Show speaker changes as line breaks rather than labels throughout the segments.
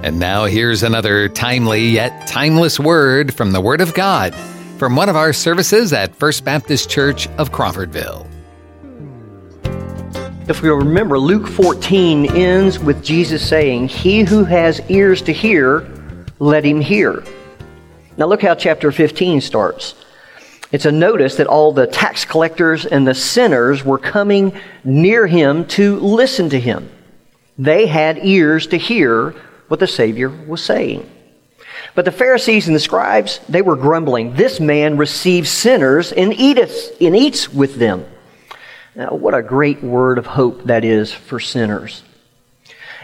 And now here's another timely yet timeless word from the Word of God from one of our services at First Baptist Church of Crawfordville.
If we remember, Luke 14 ends with Jesus saying, He who has ears to hear, let him hear. Now look how chapter 15 starts. It's a notice that all the tax collectors and the sinners were coming near him to listen to him. They had ears to hear what the Savior was saying. But the Pharisees and the scribes, they were grumbling. This man receives sinners and eateth and eats with them. Now, what a great word of hope that is for sinners.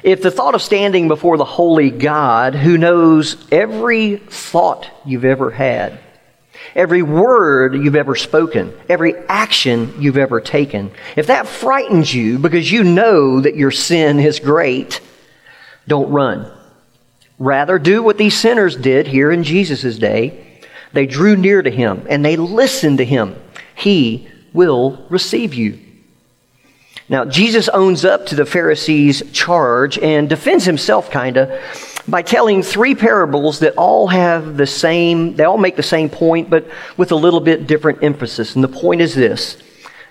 If the thought of standing before the holy God who knows every thought you've ever had, every word you've ever spoken, every action you've ever taken, if that frightens you because you know that your sin is great, don't run. Rather, do what these sinners did here in Jesus' day. They drew near to him and they listened to him. He will receive you. Now, Jesus owns up to the Pharisees' charge and defends himself, kind of, by telling three parables that all have the same, they all make the same point, but with a little bit different emphasis. And the point is this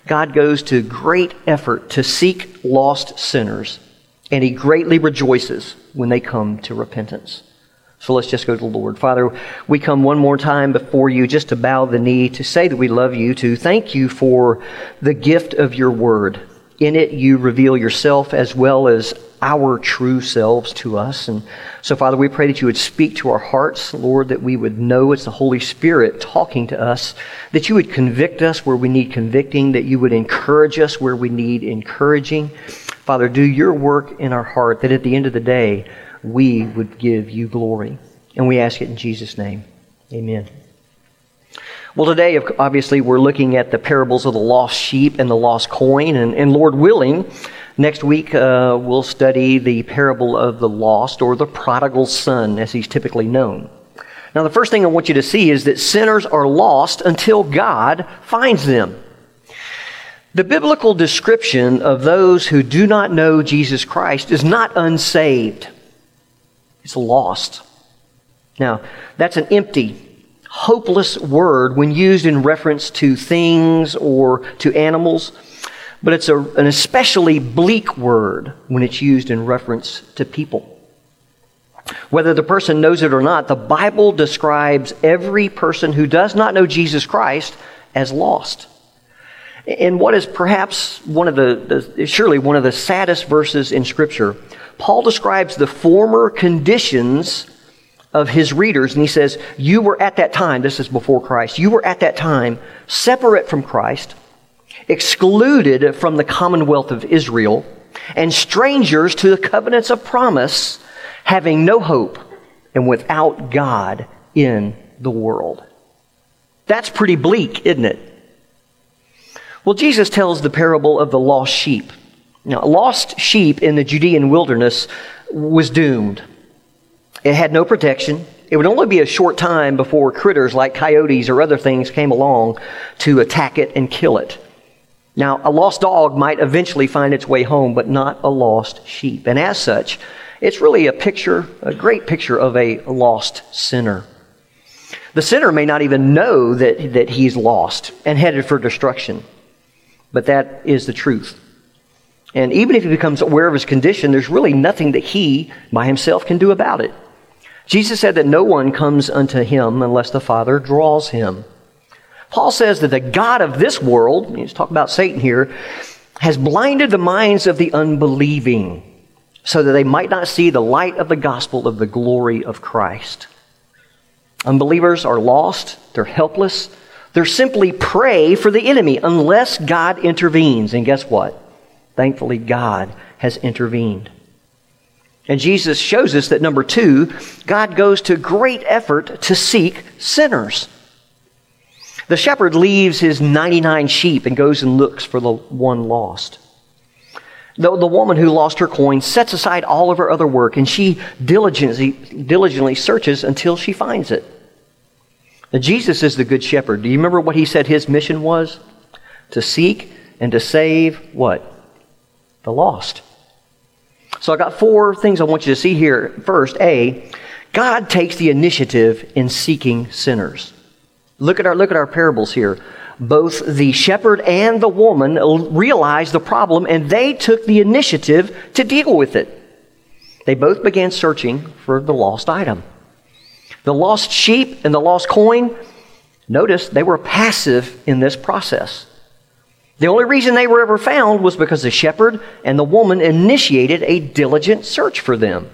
God goes to great effort to seek lost sinners and he greatly rejoices when they come to repentance. So let's just go to the Lord. Father, we come one more time before you just to bow the knee, to say that we love you, to thank you for the gift of your word. In it, you reveal yourself as well as our true selves to us. And so, Father, we pray that you would speak to our hearts, Lord, that we would know it's the Holy Spirit talking to us, that you would convict us where we need convicting, that you would encourage us where we need encouraging. Father, do your work in our heart that at the end of the day, we would give you glory. And we ask it in Jesus' name. Amen. Well, today, obviously, we're looking at the parables of the lost sheep and the lost coin. And, and Lord willing, next week uh, we'll study the parable of the lost or the prodigal son, as he's typically known. Now, the first thing I want you to see is that sinners are lost until God finds them. The biblical description of those who do not know Jesus Christ is not unsaved, it's lost. Now, that's an empty, hopeless word when used in reference to things or to animals, but it's a, an especially bleak word when it's used in reference to people. Whether the person knows it or not, the Bible describes every person who does not know Jesus Christ as lost. In what is perhaps one of the, the, surely one of the saddest verses in Scripture, Paul describes the former conditions of his readers, and he says, You were at that time, this is before Christ, you were at that time separate from Christ, excluded from the commonwealth of Israel, and strangers to the covenants of promise, having no hope and without God in the world. That's pretty bleak, isn't it? Well, Jesus tells the parable of the lost sheep. Now, a lost sheep in the Judean wilderness was doomed. It had no protection. It would only be a short time before critters like coyotes or other things came along to attack it and kill it. Now, a lost dog might eventually find its way home, but not a lost sheep. And as such, it's really a picture, a great picture of a lost sinner. The sinner may not even know that, that he's lost and headed for destruction. But that is the truth. And even if he becomes aware of his condition, there's really nothing that he by himself can do about it. Jesus said that no one comes unto him unless the Father draws him. Paul says that the God of this world, he's talking about Satan here, has blinded the minds of the unbelieving so that they might not see the light of the gospel of the glory of Christ. Unbelievers are lost, they're helpless, they're simply prey for the enemy unless God intervenes. And guess what? Thankfully, God has intervened. And Jesus shows us that number two, God goes to great effort to seek sinners. The shepherd leaves his 99 sheep and goes and looks for the one lost. The, the woman who lost her coin sets aside all of her other work and she diligently, diligently searches until she finds it. Now, Jesus is the Good Shepherd. Do you remember what he said his mission was? To seek and to save what? The lost. So I got four things I want you to see here. First, A, God takes the initiative in seeking sinners. Look at our look at our parables here. Both the shepherd and the woman realized the problem and they took the initiative to deal with it. They both began searching for the lost item. The lost sheep and the lost coin, notice they were passive in this process. The only reason they were ever found was because the shepherd and the woman initiated a diligent search for them.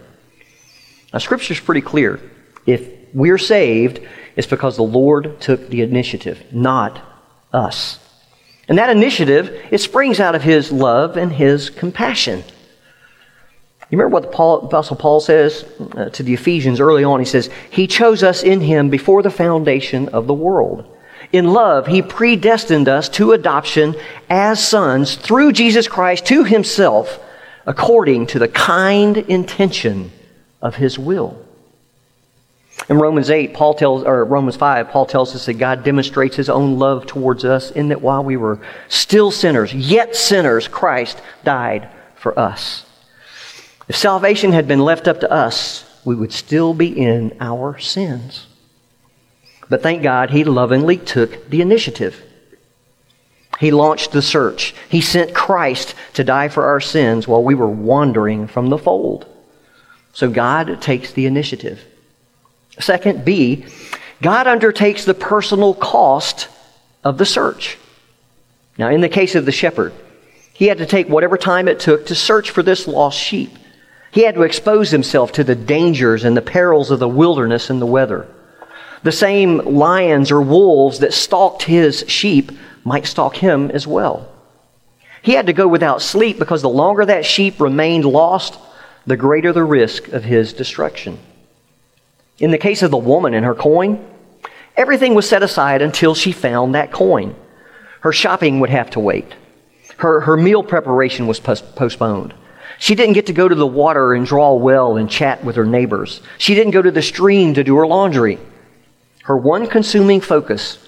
Now, Scripture's pretty clear. If we're saved, it's because the Lord took the initiative, not us. And that initiative, it springs out of His love and His compassion. You remember what the Paul, Apostle Paul says uh, to the Ephesians early on? He says, He chose us in Him before the foundation of the world. In love, He predestined us to adoption as sons through Jesus Christ to Himself, according to the kind intention of His will. In Romans 8, Paul tells, or Romans 5, Paul tells us that God demonstrates his own love towards us in that while we were still sinners, yet sinners, Christ died for us. If salvation had been left up to us, we would still be in our sins. But thank God he lovingly took the initiative. He launched the search. He sent Christ to die for our sins while we were wandering from the fold. So God takes the initiative. Second, B, God undertakes the personal cost of the search. Now, in the case of the shepherd, he had to take whatever time it took to search for this lost sheep. He had to expose himself to the dangers and the perils of the wilderness and the weather. The same lions or wolves that stalked his sheep might stalk him as well. He had to go without sleep because the longer that sheep remained lost, the greater the risk of his destruction. In the case of the woman and her coin, everything was set aside until she found that coin. Her shopping would have to wait. Her, her meal preparation was postponed. She didn't get to go to the water and draw well and chat with her neighbors. She didn't go to the stream to do her laundry. Her one consuming focus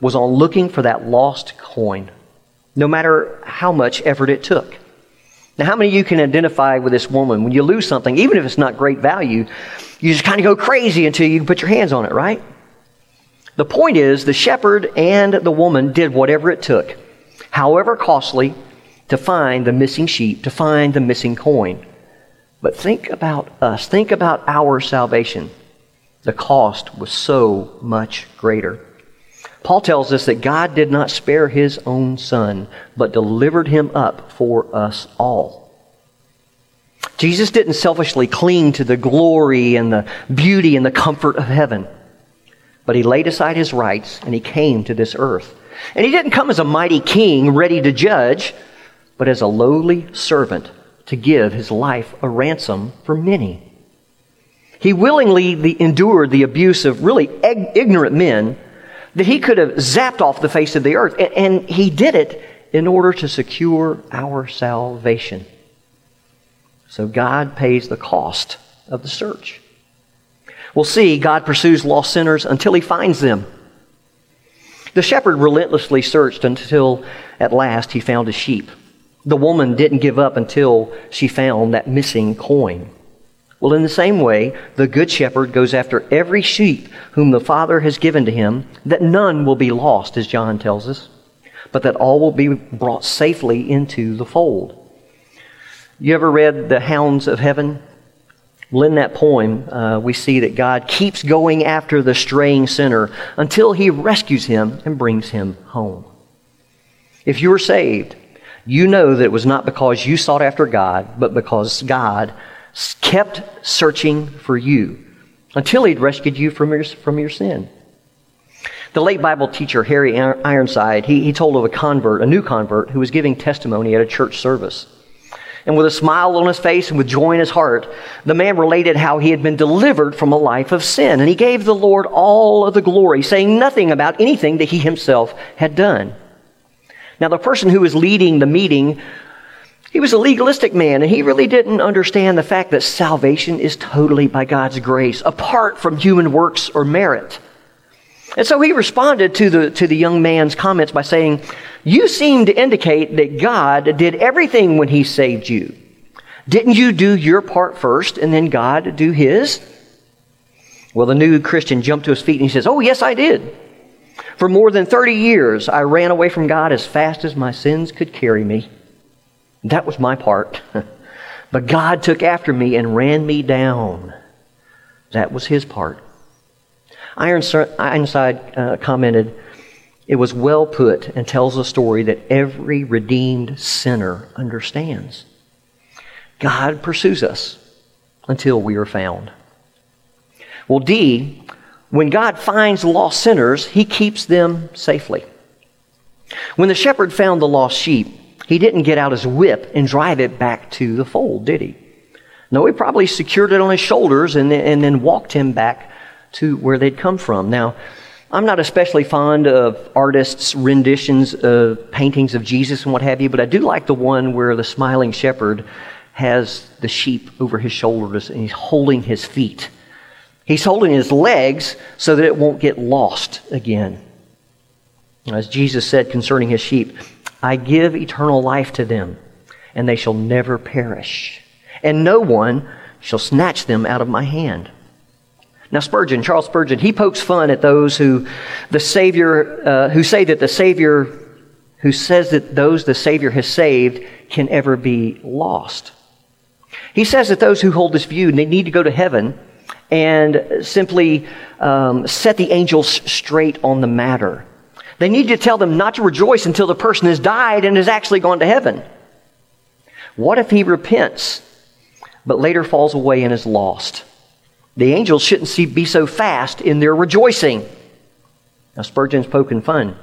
was on looking for that lost coin, no matter how much effort it took. Now, how many of you can identify with this woman? When you lose something, even if it's not great value, you just kind of go crazy until you can put your hands on it, right? The point is, the shepherd and the woman did whatever it took, however costly, to find the missing sheep, to find the missing coin. But think about us. Think about our salvation. The cost was so much greater. Paul tells us that God did not spare his own son, but delivered him up for us all. Jesus didn't selfishly cling to the glory and the beauty and the comfort of heaven, but he laid aside his rights and he came to this earth. And he didn't come as a mighty king ready to judge, but as a lowly servant to give his life a ransom for many. He willingly endured the abuse of really ignorant men that he could have zapped off the face of the earth, and he did it in order to secure our salvation. So God pays the cost of the search. We'll see God pursues lost sinners until he finds them. The shepherd relentlessly searched until at last he found a sheep. The woman didn't give up until she found that missing coin. Well, in the same way, the good shepherd goes after every sheep whom the Father has given to him, that none will be lost, as John tells us, but that all will be brought safely into the fold. You ever read The Hounds of Heaven? Well, in that poem, uh, we see that God keeps going after the straying sinner until he rescues him and brings him home. If you are saved, you know that it was not because you sought after God, but because God kept searching for you until he'd rescued you from your, from your sin. The late Bible teacher, Harry Ironside, he, he told of a convert, a new convert, who was giving testimony at a church service. And with a smile on his face and with joy in his heart, the man related how he had been delivered from a life of sin. And he gave the Lord all of the glory, saying nothing about anything that he himself had done. Now, the person who was leading the meeting, he was a legalistic man, and he really didn't understand the fact that salvation is totally by God's grace, apart from human works or merit. And so he responded to the, to the young man's comments by saying, You seem to indicate that God did everything when he saved you. Didn't you do your part first and then God do his? Well, the new Christian jumped to his feet and he says, Oh, yes, I did. For more than 30 years, I ran away from God as fast as my sins could carry me. That was my part. but God took after me and ran me down. That was his part. Ironside uh, commented, It was well put and tells a story that every redeemed sinner understands. God pursues us until we are found. Well, D, when God finds lost sinners, he keeps them safely. When the shepherd found the lost sheep, he didn't get out his whip and drive it back to the fold, did he? No, he probably secured it on his shoulders and then, and then walked him back to where they'd come from. Now, I'm not especially fond of artists' renditions of paintings of Jesus and what have you, but I do like the one where the smiling shepherd has the sheep over his shoulders and he's holding his feet. He's holding his legs so that it won't get lost again. As Jesus said concerning his sheep, I give eternal life to them, and they shall never perish, and no one shall snatch them out of my hand. Now, Spurgeon, Charles Spurgeon, he pokes fun at those who the Savior, uh, who say that the Savior, who says that those the Savior has saved can ever be lost. He says that those who hold this view, they need to go to heaven and simply um, set the angels straight on the matter. They need to tell them not to rejoice until the person has died and has actually gone to heaven. What if he repents, but later falls away and is lost? The angels shouldn't see, be so fast in their rejoicing. Now, Spurgeon's poking fun.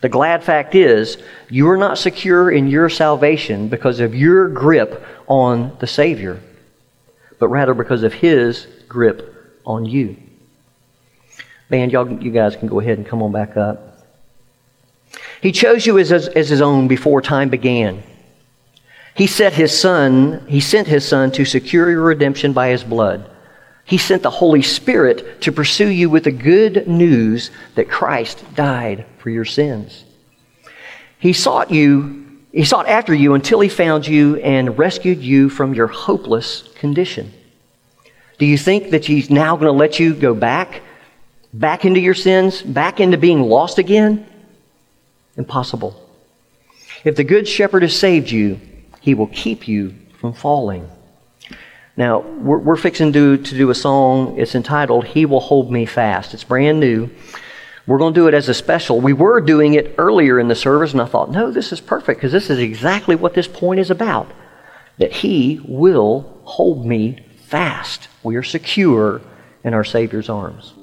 The glad fact is, you are not secure in your salvation because of your grip on the Savior, but rather because of His grip on you. Band, y'all, you guys can go ahead and come on back up. He chose you as, as, as His own before time began. He set His Son, He sent His Son to secure your redemption by His blood. He sent the Holy Spirit to pursue you with the good news that Christ died for your sins. He sought you, he sought after you until he found you and rescued you from your hopeless condition. Do you think that he's now going to let you go back, back into your sins, back into being lost again? Impossible. If the Good Shepherd has saved you, he will keep you from falling. Now, we're, we're fixing to, to do a song. It's entitled, He Will Hold Me Fast. It's brand new. We're going to do it as a special. We were doing it earlier in the service, and I thought, no, this is perfect because this is exactly what this point is about. That He will hold me fast. We are secure in our Savior's arms.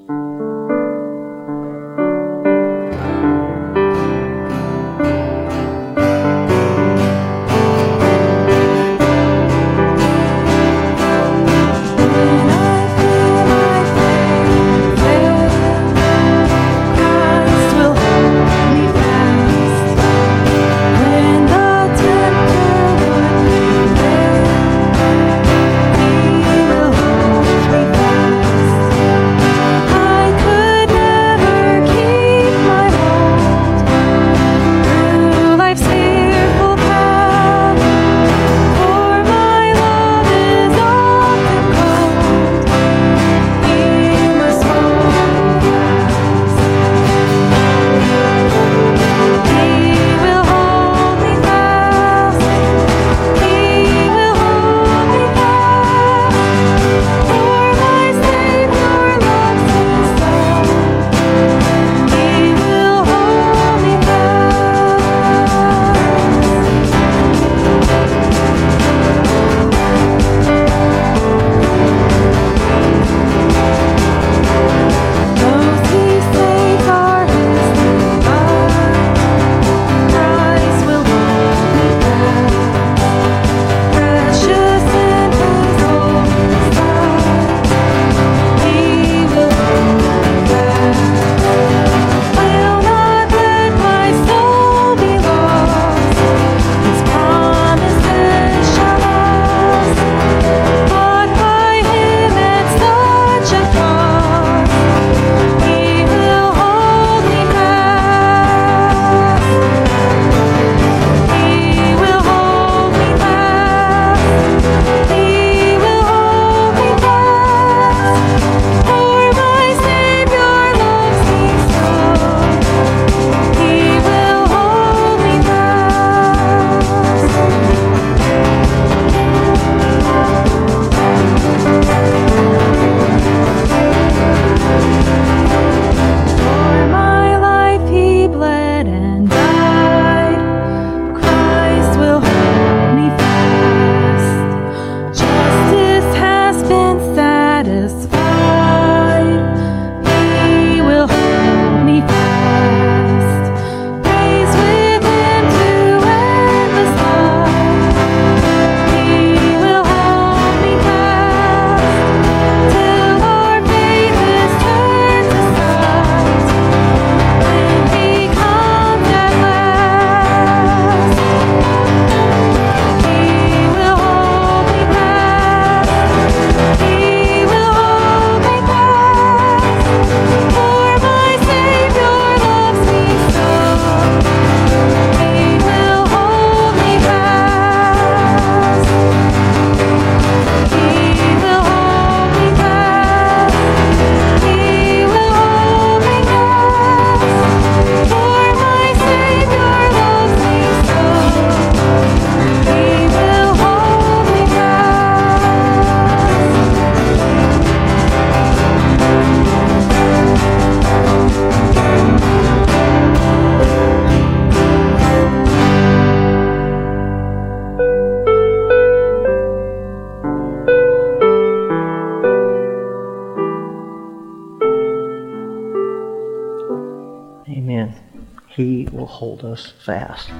Fast.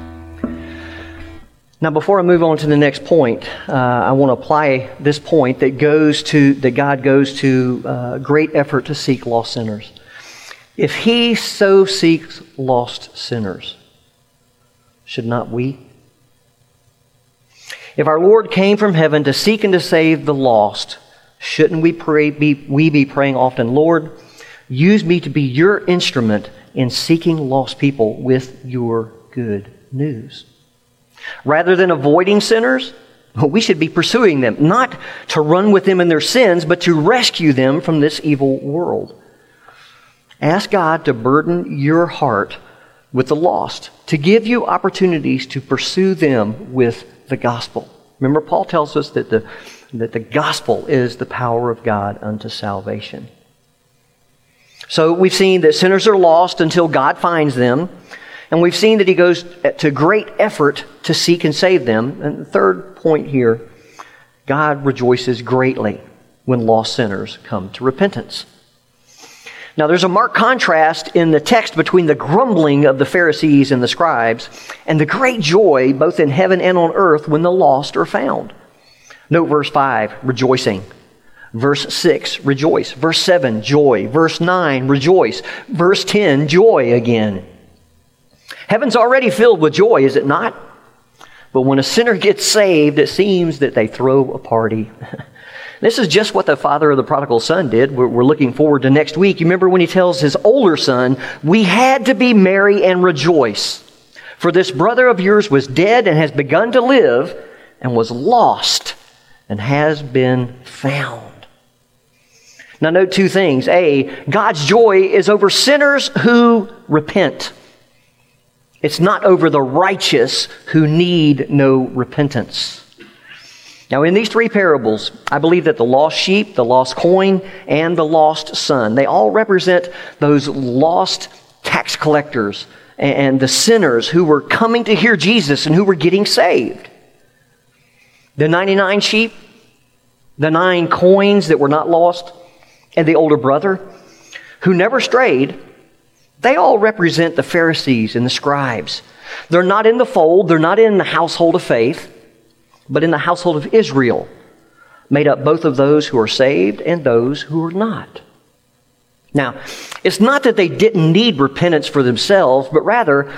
Now, before I move on to the next point, uh, I want to apply this point that goes to that God goes to uh, great effort to seek lost sinners. If He so seeks lost sinners, should not we? If our Lord came from heaven to seek and to save the lost, shouldn't we pray? Be, we be praying often, Lord, use me to be Your instrument in seeking lost people with Your good news. Rather than avoiding sinners, we should be pursuing them, not to run with them in their sins, but to rescue them from this evil world. Ask God to burden your heart with the lost, to give you opportunities to pursue them with the gospel. Remember, Paul tells us that the, that the gospel is the power of God unto salvation. So we've seen that sinners are lost until God finds them. And we've seen that he goes to great effort to seek and save them. And the third point here God rejoices greatly when lost sinners come to repentance. Now, there's a marked contrast in the text between the grumbling of the Pharisees and the scribes and the great joy, both in heaven and on earth, when the lost are found. Note verse 5, rejoicing. Verse 6, rejoice. Verse 7, joy. Verse 9, rejoice. Verse 10, joy again. Heaven's already filled with joy, is it not? But when a sinner gets saved, it seems that they throw a party. this is just what the father of the prodigal son did. We're, we're, looking forward to next week. You remember when he tells his older son, We had to be merry and rejoice. For this brother of yours was dead and has begun to live, and was lost and has been found. Now, note two things. A, God's joy is over sinners who repent. It's not over the righteous who need no repentance. Now, in these three parables, I believe that the lost sheep, the lost coin, and the lost son, they all represent those lost tax collectors and the sinners who were coming to hear Jesus and who were getting saved. The 99 sheep, the nine coins that were not lost, and the older brother who never strayed they all represent the Pharisees and the scribes. They're not in the fold, they're not in the household of faith, but in the household of Israel, made up both of those who are saved and those who are not. Now, it's not that they didn't need repentance for themselves, but rather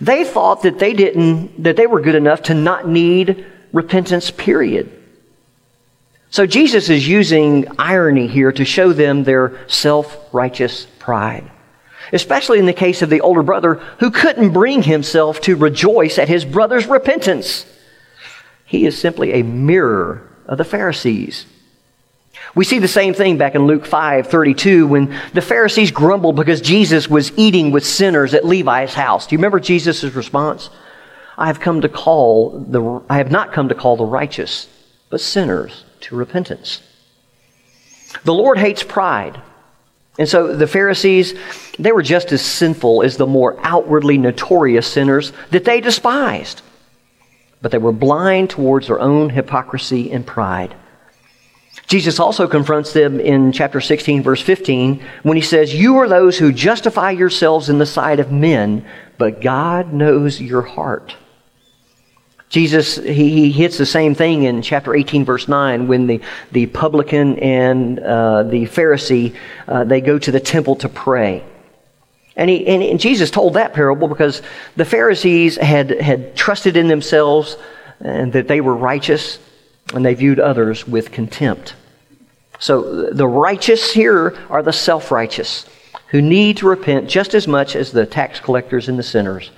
they thought that they didn't that they were good enough to not need repentance period. So Jesus is using irony here to show them their self-righteous pride especially in the case of the older brother who couldn't bring himself to rejoice at his brother's repentance. He is simply a mirror of the Pharisees. We see the same thing back in Luke 5 32 when the Pharisees grumbled because Jesus was eating with sinners at Levi's house. Do you remember Jesus' response? I have come to call the I have not come to call the righteous, but sinners to repentance. The Lord hates pride. And so the Pharisees, they were just as sinful as the more outwardly notorious sinners that they despised. But they were blind towards their own hypocrisy and pride. Jesus also confronts them in chapter 16, verse 15, when he says, You are those who justify yourselves in the sight of men, but God knows your heart. Jesus, he, he, hits the same thing in chapter 18, verse 9, when the, the publican and uh, the Pharisee, uh, they go to the temple to pray. And, he, and, and, Jesus told that parable because the Pharisees had, had trusted in themselves and that they were righteous, and they viewed others with contempt. So the righteous here are the self righteous who need to repent just as much as the tax collectors and the sinners,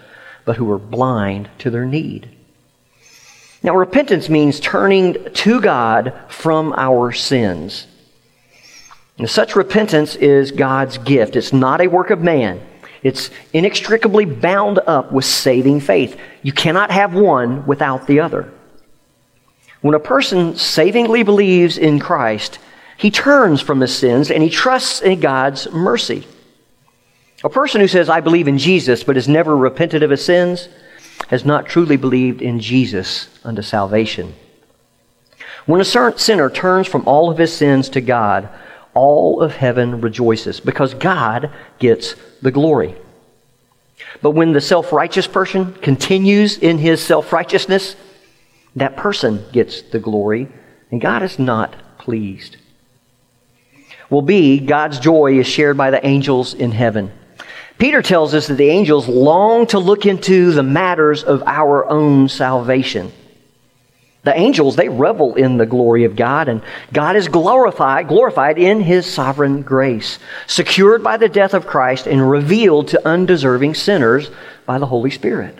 but who are blind to their need. Now, repentance means turning to God from our sins. And such repentance is God's gift. It's not a work of man. It's inextricably bound up with saving faith. You cannot have one without the other. When a person savingly believes in Christ, he turns from his sins and he trusts in God's mercy. A person who says, I believe in Jesus, but has never repented of his sins, has not truly believed in Jesus unto salvation. When a sinner turns from all of his sins to God, all of heaven rejoices because God gets the glory. But when the self righteous person continues in his self righteousness, that person gets the glory, and God is not pleased. Well, B, God's joy is shared by the angels in heaven. Peter tells us that the angels long to look into the matters of our own salvation. The angels, they revel in the glory of God, and God is glorified, glorified in His sovereign grace, secured by the death of Christ and revealed to undeserving sinners by the Holy Spirit.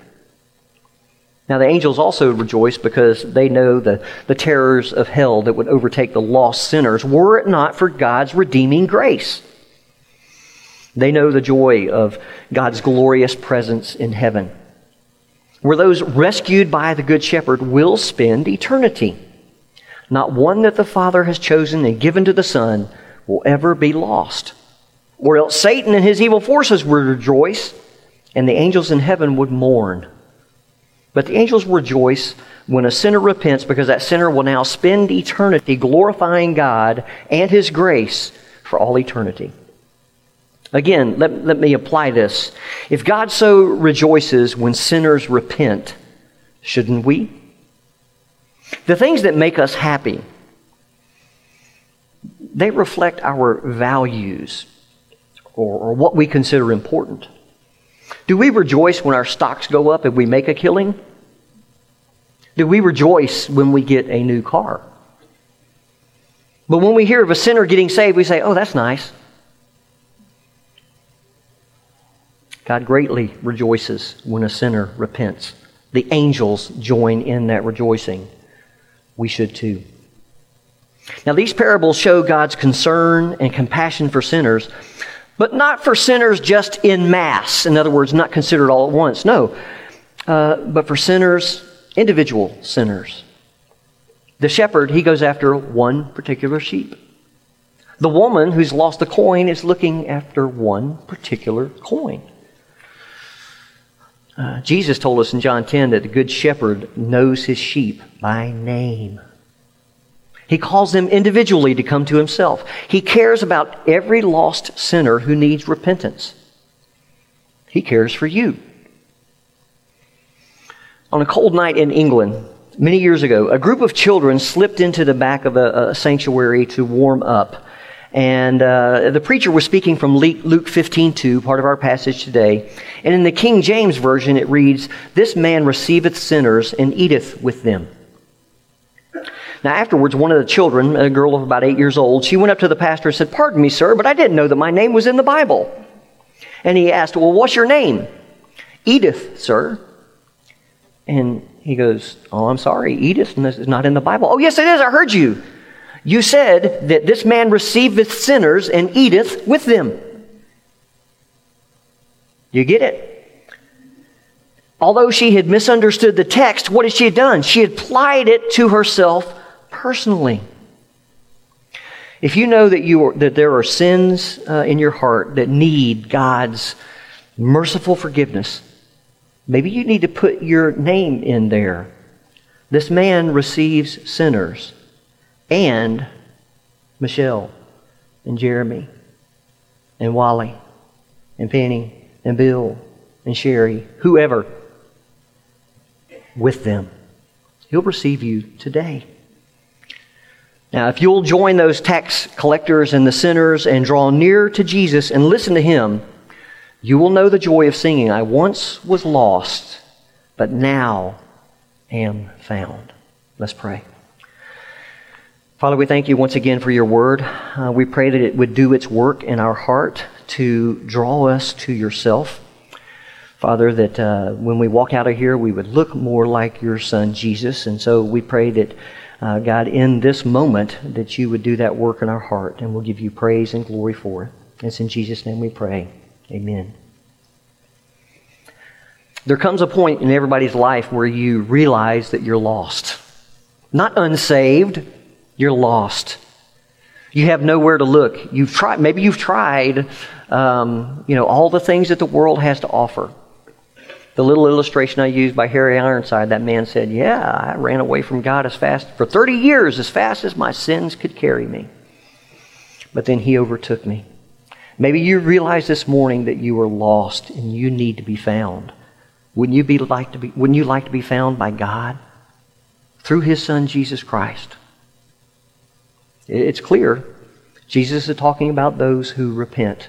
Now, the angels also rejoice because they know the, the terrors of hell that would overtake the lost sinners were it not for God's redeeming grace. They know the joy of God's glorious presence in heaven where those rescued by the Good Shepherd will spend eternity. Not one that the Father has chosen and given to the Son will ever be lost. Or else Satan and his evil forces would rejoice, and the angels in heaven would mourn. But the angels rejoice when a sinner repents because that sinner will now spend eternity glorifying God and His grace for all eternity. Again, let, let me apply this. If God so rejoices when sinners repent, shouldn't we? The things that make us happy, they reflect our values or, or what we consider important. Do we rejoice when our stocks go up and we make a killing? Do we rejoice when we get a new car? But when we hear of a sinner getting saved, we say, oh, that's nice. God greatly rejoices when a sinner repents. The angels join in that rejoicing. We should too. Now, these parables show God's concern and compassion for sinners, but not for sinners just in mass. In other words, not considered all at once. No, uh, but for sinners, individual sinners. The shepherd, he goes after one particular sheep. The woman who's lost a coin is looking after one particular coin. Uh, Jesus told us in John 10 that the Good Shepherd knows his sheep by name. He calls them individually to come to himself. He cares about every lost sinner who needs repentance. He cares for you. On a cold night in England, many years ago, a group of children slipped into the back of a, a sanctuary to warm up. And uh, the preacher was speaking from Luke 15 part of our passage today. And in the King James Version, it reads, This man receiveth sinners and eateth with them. Now, afterwards, one of the children, a girl of about eight years old, she went up to the pastor and said, Pardon me, sir, but I didn't know that my name was in the Bible. And he asked, Well, what's your name? Edith, sir. And he goes, Oh, I'm sorry, Edith this is not in the Bible. Oh, yes, it is. I heard you. You said that this man receiveth sinners and eateth with them. You get it? Although she had misunderstood the text, what had she done? She had applied it to herself personally. If you know that, you are, that there are sins uh, in your heart that need God's merciful forgiveness, maybe you need to put your name in there. This man receives sinners and Michelle and Jeremy and Wally and Penny and Bill and Sherry, whoever, with them. He'll receive you today. Now, if you'll join those tax collectors and the sinners and draw near to Jesus and listen to him, you will know the joy of singing, I once was lost, but now am found. Let's pray. Father, we thank you once again for your word. Uh, we pray that it would do its work in our heart to draw us to yourself. Father, that uh, when we walk out of here, we would look more like your son, Jesus. And so we pray that, uh, God, in this moment, that you would do that work in our heart, and we'll give you praise and glory for it. It's in Jesus' name we pray. Amen. There comes a point in everybody's life where you realize that you're lost. Not unsaved, you're lost. You have nowhere to look. You've tried, maybe you've tried, um, you know, all the things that the world has to offer. The little illustration I used by Harry Ironside, that man said, Yeah, I ran away from God as fast, for 30 years, as fast as my sins could carry me. But then he overtook me. Maybe you realize this morning that you are lost and you need to be found. Wouldn't you, be like to be, wouldn't you like to be found by God through His Son, Jesus Christ? It's clear. Jesus is talking about those who repent.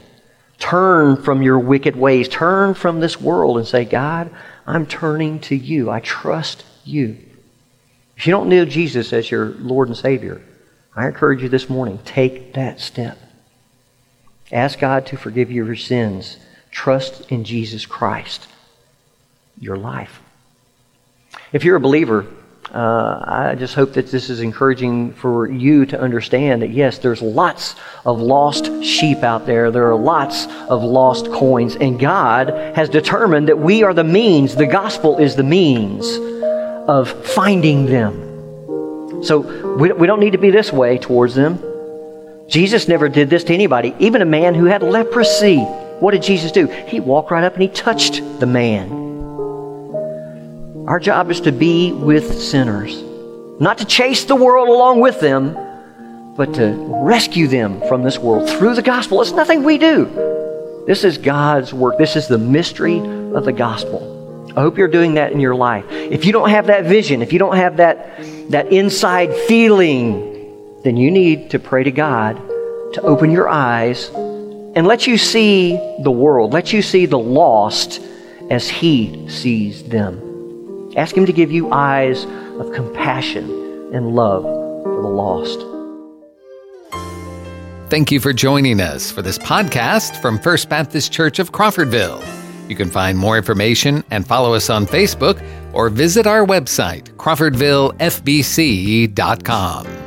Turn from your wicked ways. Turn from this world and say, God, I'm turning to you. I trust you. If you don't know Jesus as your Lord and Savior, I encourage you this morning, take that step. Ask God to forgive you your sins. Trust in Jesus Christ, your life. If you're a believer, uh, I just hope that this is encouraging for you to understand that yes, there's lots of lost sheep out there. There are lots of lost coins, and God has determined that we are the means, the gospel is the means of finding them. So we, we don't need to be this way towards them. Jesus never did this to anybody, even a man who had leprosy. What did Jesus do? He walked right up and he touched the man. Our job is to be with sinners, not to chase the world along with them, but to rescue them from this world through the gospel. It's nothing we do. This is God's work. This is the mystery of the gospel. I hope you're doing that in your life. If you don't have that vision, if you don't have that, that inside feeling then you need to pray to God to open your eyes and let you see the world, let you see the lost as He sees them. Ask Him to give you eyes of compassion and love for the lost.
Thank you for joining us for this podcast from First Baptist Church of Crawfordville. You can find more information and follow us on Facebook or visit our website, crawfordvillefbc.com.